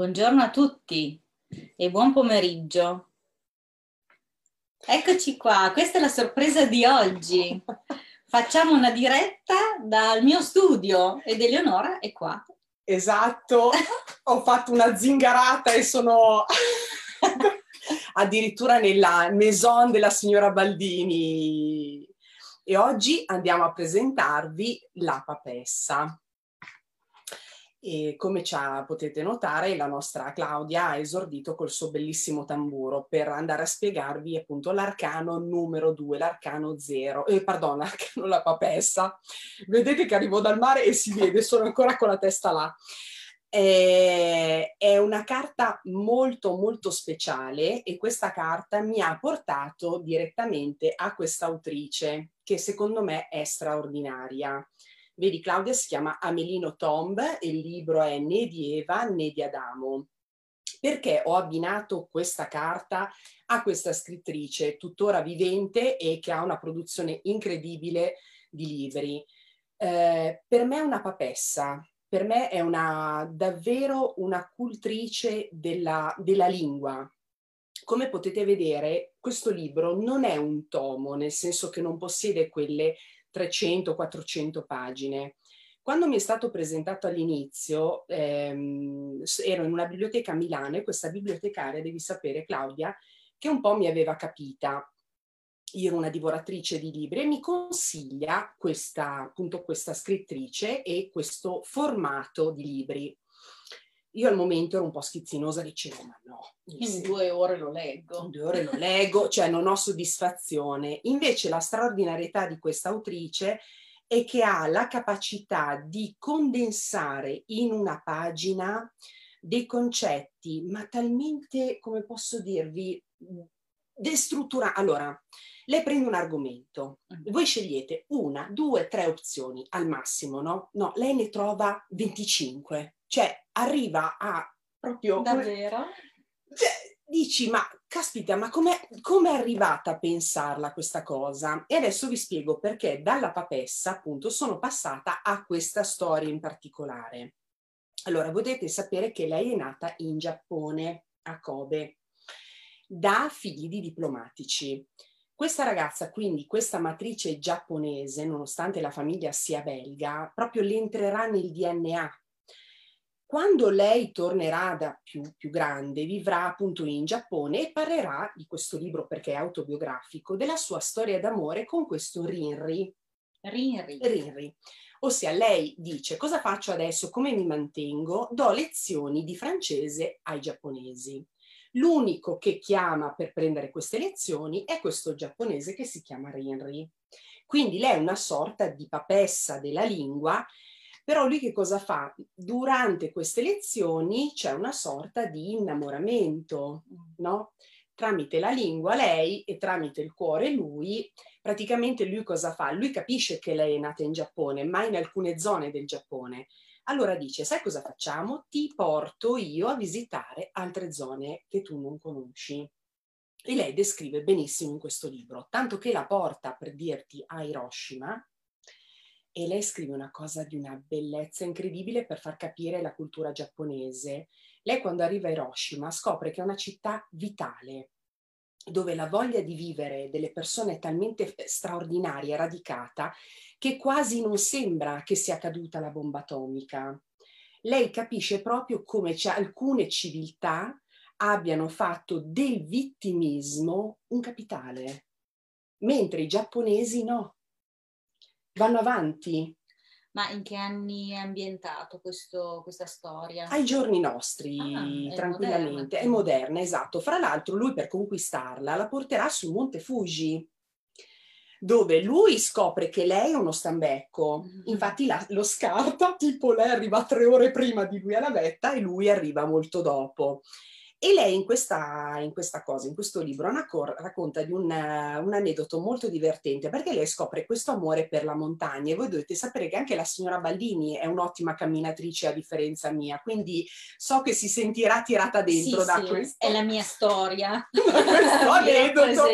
Buongiorno a tutti e buon pomeriggio. Eccoci qua, questa è la sorpresa di oggi. Facciamo una diretta dal mio studio ed Eleonora è qua. Esatto, ho fatto una zingarata e sono addirittura nella maison della signora Baldini. E oggi andiamo a presentarvi la papessa. E come potete notare, la nostra Claudia ha esordito col suo bellissimo tamburo per andare a spiegarvi appunto l'arcano numero 2, l'arcano 0, eh, pardon, l'arcano la papessa. Vedete che arrivo dal mare e si vede, sono ancora con la testa là. è una carta molto molto speciale e questa carta mi ha portato direttamente a questa autrice che secondo me è straordinaria. Vedi, Claudia si chiama Amelino Tomb e il libro è Né di Eva né di Adamo. Perché ho abbinato questa carta a questa scrittrice tuttora vivente e che ha una produzione incredibile di libri? Eh, per me è una papessa, per me è una, davvero una cultrice della, della lingua, come potete vedere, questo libro non è un tomo, nel senso che non possiede quelle 300-400 pagine. Quando mi è stato presentato all'inizio, ehm, ero in una biblioteca a Milano e questa bibliotecaria, devi sapere Claudia, che un po' mi aveva capita. Io ero una divoratrice di libri e mi consiglia questa, appunto, questa scrittrice e questo formato di libri. Io al momento ero un po' schizzinosa, dicevo, ma no. In due ore lo leggo. In due ore lo leggo, cioè non ho soddisfazione. Invece la straordinarietà di questa autrice è che ha la capacità di condensare in una pagina dei concetti, ma talmente, come posso dirvi, destrutturati. Allora, lei prende un argomento, mm. voi scegliete una, due, tre opzioni al massimo, no? No, lei ne trova 25 cioè arriva a proprio... Davvero? Cioè, dici, ma caspita, ma come è arrivata a pensarla questa cosa? E adesso vi spiego perché dalla papessa, appunto, sono passata a questa storia in particolare. Allora, potete sapere che lei è nata in Giappone, a Kobe, da figli di diplomatici. Questa ragazza, quindi questa matrice giapponese, nonostante la famiglia sia belga, proprio le entrerà nel DNA quando lei tornerà da più, più, grande, vivrà appunto in Giappone e parlerà di questo libro perché è autobiografico, della sua storia d'amore con questo Rinri. Rinri. Rinri. Ossia, lei dice cosa faccio adesso, come mi mantengo, do lezioni di francese ai giapponesi. L'unico che chiama per prendere queste lezioni è questo giapponese che si chiama Rinri. Quindi lei è una sorta di papessa della lingua però lui che cosa fa? Durante queste lezioni c'è una sorta di innamoramento, no? Tramite la lingua lei e tramite il cuore lui, praticamente lui cosa fa? Lui capisce che lei è nata in Giappone, ma in alcune zone del Giappone. Allora dice, sai cosa facciamo? Ti porto io a visitare altre zone che tu non conosci. E lei descrive benissimo in questo libro, tanto che la porta per dirti a Hiroshima, e lei scrive una cosa di una bellezza incredibile per far capire la cultura giapponese. Lei quando arriva a Hiroshima scopre che è una città vitale, dove la voglia di vivere delle persone è talmente straordinaria, radicata, che quasi non sembra che sia caduta la bomba atomica. Lei capisce proprio come alcune civiltà abbiano fatto del vittimismo un capitale, mentre i giapponesi no vanno avanti. Ma in che anni è ambientato questo, questa storia? Ai giorni nostri, ah, tranquillamente. È moderna. è moderna, esatto. Fra l'altro lui per conquistarla la porterà sul monte Fuji, dove lui scopre che lei è uno stambecco. Mm-hmm. Infatti la, lo scarta, tipo lei arriva tre ore prima di lui alla vetta e lui arriva molto dopo. E lei in questa, in questa cosa, in questo libro, cor- racconta di un, un, aneddoto molto divertente perché lei scopre questo amore per la montagna e voi dovete sapere che anche la signora Baldini è un'ottima camminatrice a differenza mia, quindi so che si sentirà tirata dentro sì, da sì, questo. È la mia storia. questo aneddoto.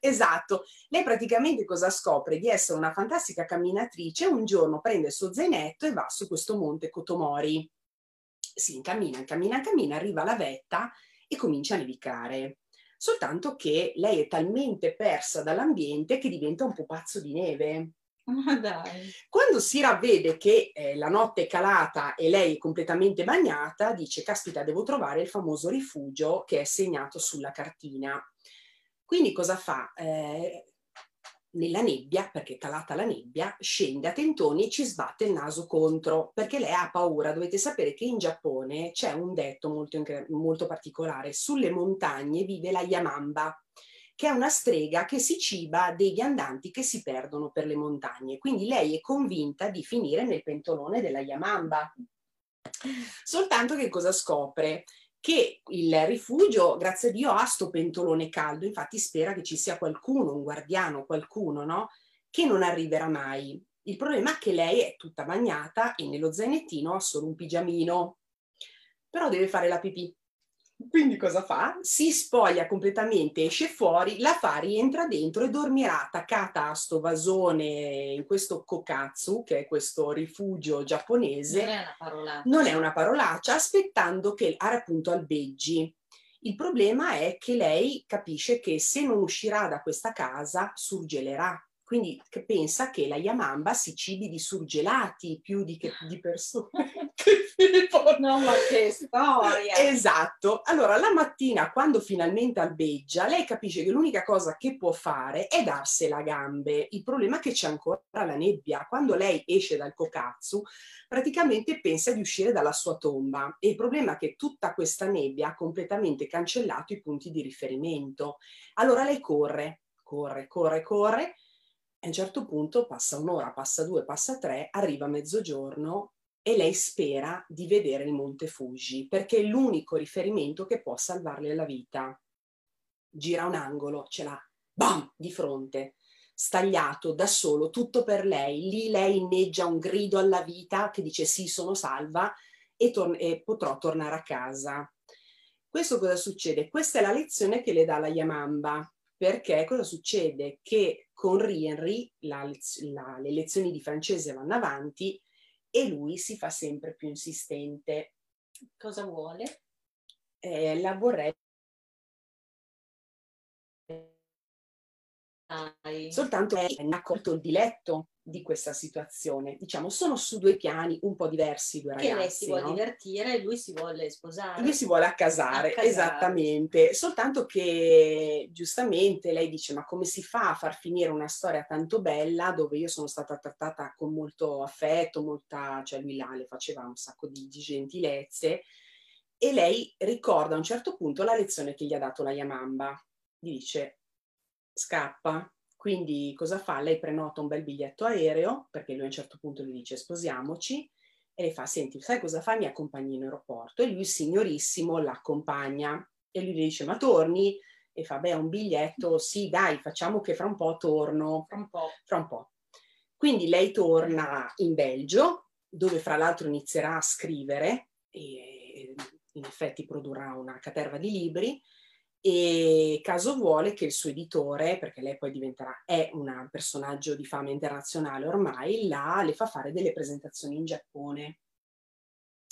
Esatto. Lei praticamente cosa scopre? Di essere una fantastica camminatrice, un giorno prende il suo zainetto e va su questo monte Kotomori si incammina, incammina, incammina, arriva alla vetta e comincia a nevicare. Soltanto che lei è talmente persa dall'ambiente che diventa un pupazzo di neve. Ma dai. Quando si ravvede che eh, la notte è calata e lei è completamente bagnata, dice, caspita, devo trovare il famoso rifugio che è segnato sulla cartina. Quindi cosa fa? Eh, nella nebbia, perché è calata la nebbia, scende a tentoni e ci sbatte il naso contro, perché lei ha paura. Dovete sapere che in Giappone c'è un detto molto, molto particolare. Sulle montagne vive la Yamamba, che è una strega che si ciba dei viandanti che si perdono per le montagne. Quindi lei è convinta di finire nel pentolone della Yamamba. Soltanto che cosa scopre? Che il rifugio, grazie a Dio, ha sto pentolone caldo, infatti spera che ci sia qualcuno, un guardiano, qualcuno, no? Che non arriverà mai. Il problema è che lei è tutta bagnata e nello zainettino ha solo un pigiamino, però deve fare la pipì. Quindi cosa fa? Si spoglia completamente, esce fuori, la fa rientra dentro e dormirà attaccata a sto vasone in questo kokatsu, che è questo rifugio giapponese. Non è una parolaccia. Non è una parolaccia, aspettando che appunto albeggi. Il problema è che lei capisce che se non uscirà da questa casa surgelerà quindi che pensa che la Yamamba si cibi di surgelati più di, che, di persone. no, ma che storia! Esatto. Allora, la mattina, quando finalmente albeggia, lei capisce che l'unica cosa che può fare è darsela a gambe. Il problema è che c'è ancora la nebbia. Quando lei esce dal Kokatsu, praticamente pensa di uscire dalla sua tomba. E il problema è che tutta questa nebbia ha completamente cancellato i punti di riferimento. Allora lei corre, corre, corre, corre a un certo punto passa un'ora, passa due, passa tre, arriva mezzogiorno e lei spera di vedere il Monte Fuji perché è l'unico riferimento che può salvarle la vita. Gira un angolo, ce l'ha, bam, di fronte, stagliato da solo, tutto per lei. Lì lei inneggia un grido alla vita che dice sì, sono salva e, tor- e potrò tornare a casa. Questo cosa succede? Questa è la lezione che le dà la Yamamba, perché cosa succede? Che con Henry la, la, le lezioni di francese vanno avanti e lui si fa sempre più insistente. Cosa vuole? Eh, la vorrei Dai. soltanto che ha colto il diletto di questa situazione. Diciamo, sono su due piani un po' diversi due ragazzi. Che lei si vuole no? divertire e lui si vuole sposare. Lui si vuole accasare, Accasare. esattamente. Soltanto che giustamente lei dice: Ma come si fa a far finire una storia tanto bella dove io sono stata trattata con molto affetto, molta, cioè lui là le faceva un sacco di, di gentilezze. E lei ricorda a un certo punto la lezione che gli ha dato la Yamamba. Gli dice: Scappa, quindi cosa fa? Lei prenota un bel biglietto aereo, perché lui a un certo punto le dice sposiamoci, e le fa, senti, sai cosa fai? Mi accompagni in aeroporto. E lui, signorissimo, l'accompagna. E lui le dice, ma torni? E fa, beh, un biglietto, sì, dai, facciamo che fra un po' torno. Fra un po'. Fra un po'. Quindi lei torna in Belgio, dove fra l'altro inizierà a scrivere, e in effetti produrrà una caterva di libri, e caso vuole che il suo editore, perché lei poi diventerà, è un personaggio di fama internazionale ormai, la, le fa fare delle presentazioni in Giappone.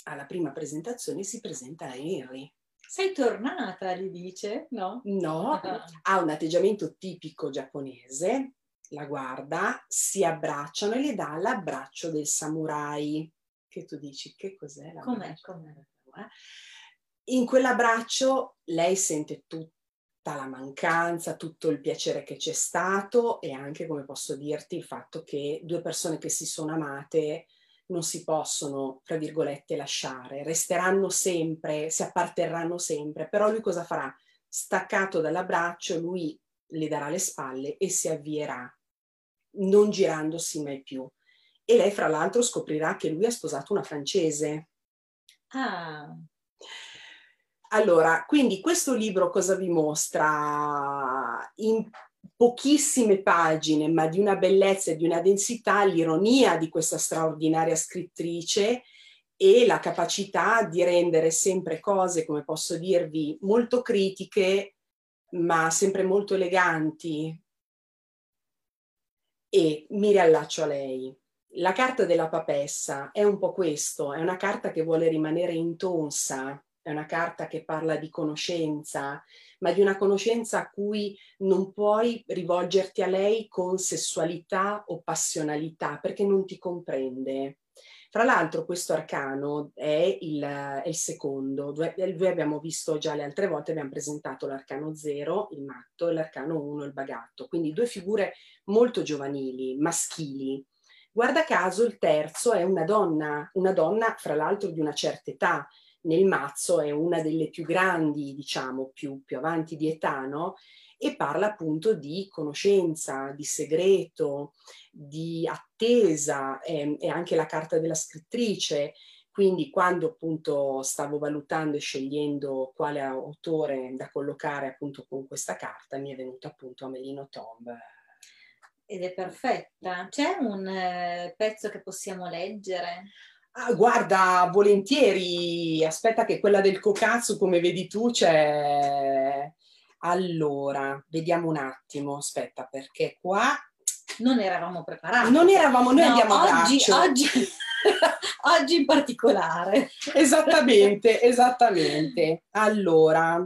Alla prima presentazione si presenta a Henry. Sei tornata, gli dice? No? No, ha un atteggiamento tipico giapponese, la guarda, si abbracciano e le dà l'abbraccio del samurai. Che tu dici, che cos'è? Com'è? Com'è? In quell'abbraccio lei sente tutta la mancanza, tutto il piacere che c'è stato e anche, come posso dirti, il fatto che due persone che si sono amate non si possono, tra virgolette, lasciare, resteranno sempre, si apparterranno sempre, però lui cosa farà? Staccato dall'abbraccio, lui le darà le spalle e si avvierà, non girandosi mai più. E lei, fra l'altro, scoprirà che lui ha sposato una francese. Ah, Allora, quindi questo libro cosa vi mostra? In pochissime pagine, ma di una bellezza e di una densità, l'ironia di questa straordinaria scrittrice e la capacità di rendere sempre cose, come posso dirvi, molto critiche, ma sempre molto eleganti. E mi riallaccio a lei. La carta della papessa è un po' questo, è una carta che vuole rimanere intonsa, è una carta che parla di conoscenza, ma di una conoscenza a cui non puoi rivolgerti a lei con sessualità o passionalità, perché non ti comprende. Fra l'altro questo arcano è il, è il secondo, noi abbiamo visto già le altre volte, abbiamo presentato l'arcano 0, il matto, e l'arcano 1, il bagatto, quindi due figure molto giovanili, maschili. Guarda caso il terzo è una donna, una donna fra l'altro di una certa età, nel mazzo è una delle più grandi, diciamo, più, più avanti di età, no? E parla appunto di conoscenza, di segreto, di attesa, è, è anche la carta della scrittrice. Quindi quando appunto stavo valutando e scegliendo quale autore da collocare appunto con questa carta, mi è venuto appunto Amelino Tomb. Ed è perfetta. C'è un eh, pezzo che possiamo leggere? Ah, guarda, volentieri, aspetta che quella del cocazzo, come vedi tu, c'è... Allora, vediamo un attimo, aspetta, perché qua... Non eravamo preparati. Non eravamo, noi no, andiamo oggi, a oggi, oggi in particolare. Esattamente, esattamente. Allora,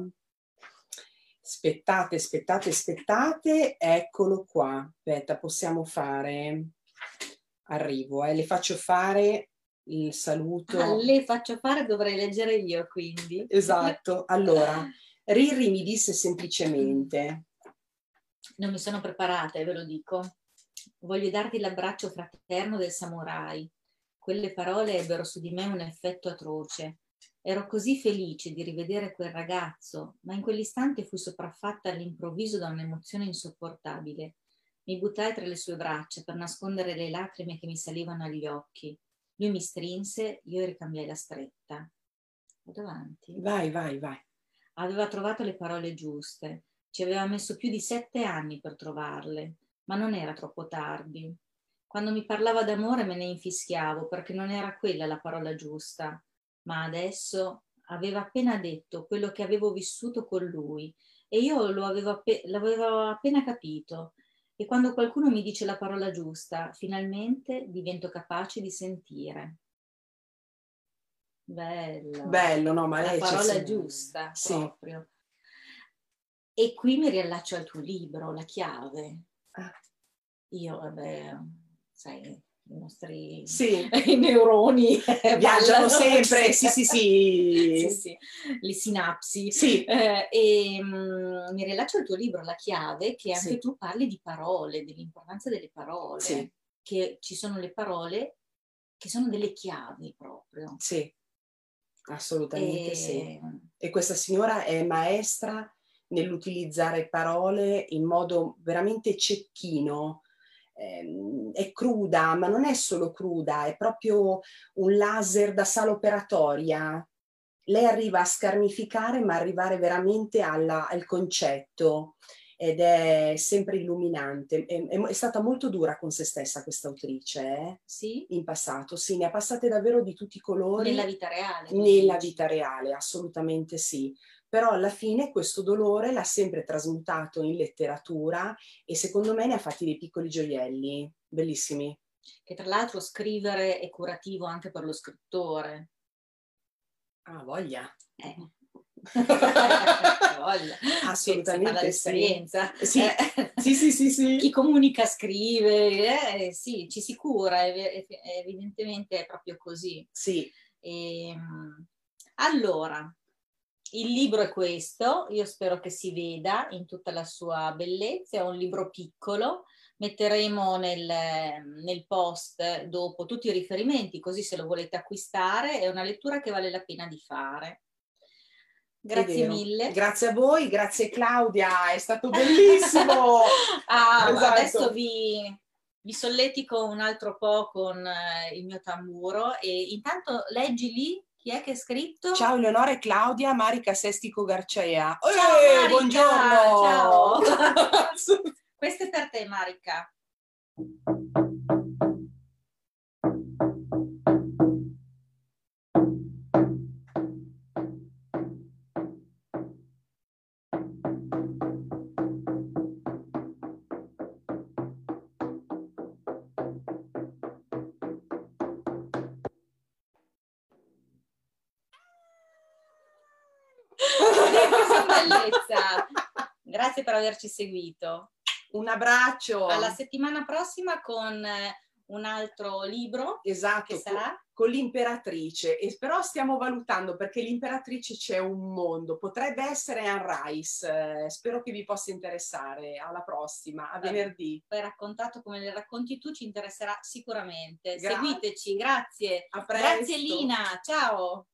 aspettate, aspettate, aspettate, eccolo qua. Aspetta, possiamo fare... Arrivo, eh, le faccio fare il saluto. Ah, le faccio fare, dovrei leggere io quindi. Esatto. Allora, Riri mi disse semplicemente. Non mi sono preparata, ve lo dico. Voglio darti l'abbraccio fraterno del samurai. Quelle parole ebbero su di me un effetto atroce. Ero così felice di rivedere quel ragazzo, ma in quell'istante fui sopraffatta all'improvviso da un'emozione insopportabile. Mi buttai tra le sue braccia per nascondere le lacrime che mi salivano agli occhi. Lui mi strinse, io ricambiai la stretta. Vado avanti. Vai, vai, vai. Aveva trovato le parole giuste. Ci aveva messo più di sette anni per trovarle, ma non era troppo tardi. Quando mi parlava d'amore me ne infischiavo perché non era quella la parola giusta, ma adesso aveva appena detto quello che avevo vissuto con lui e io lo avevo, appe- l'avevo appena capito e quando qualcuno mi dice la parola giusta, finalmente divento capace di sentire. Bello. Bello, no, ma lei La parola è giusta, sì. proprio. E qui mi riallaccio al tuo libro, La chiave. Ah. Io, vabbè, sai, i nostri sì. neuroni viaggiano sempre, sì, sì, sì. sì, sì. le sinapsi. Sì. Eh, e um, mi rilaccio al tuo libro, La chiave, che anche tu parli di parole, dell'importanza delle parole, sì. che ci sono le parole che sono delle chiavi proprio. Sì, assolutamente e... sì. E questa signora è maestra nell'utilizzare parole in modo veramente cecchino, Ehm, è cruda, ma non è solo cruda, è proprio un laser da sala operatoria. Lei arriva a scarnificare, ma arrivare veramente alla, al concetto ed è sempre illuminante. È, è, è, stata molto dura con se stessa questa autrice, eh? Sì? In passato, sì, ne ha passate davvero di tutti i colori. Nella vita reale? Nella vita reale, assolutamente sì però alla fine questo dolore l'ha sempre trasmutato in letteratura e secondo me ne ha fatti dei piccoli gioielli, bellissimi. Che tra l'altro scrivere è curativo anche per lo scrittore. Ah, voglia. Eh. voglia. Assolutamente l'esperienza. Sì. Eh. sì, sì, sì, sì. Chi comunica scrive, eh, sì, ci si cura, evidentemente è proprio così. Sì. E, ehm, allora, il libro è questo, io spero che si veda in tutta la sua bellezza, è un libro piccolo, metteremo nel, nel, post dopo tutti i riferimenti, così se lo volete acquistare è una lettura che vale la pena di fare. Grazie mille. Grazie a voi, grazie Claudia, è stato bellissimo. ah, esatto. Adesso vi, vi solletico un altro po' con eh, il mio tamburo e intanto leggi lì chi è che ha scritto? Ciao Eleonora e Claudia, Marica Sestico Garcea. Ciao eh, Marica, buongiorno! Ciao! Questo è per te Marica. Per averci seguito. Un abbraccio. Alla settimana prossima con eh, un altro libro esatto, che sarà con l'imperatrice e però stiamo valutando perché l'imperatrice c'è un mondo, potrebbe essere Anne Rice, eh, spero che vi possa interessare, alla prossima, a venerdì. Poi raccontato come le racconti tu ci interesserà sicuramente, Gra- seguiteci, grazie. A presto. Grazie Lina, ciao.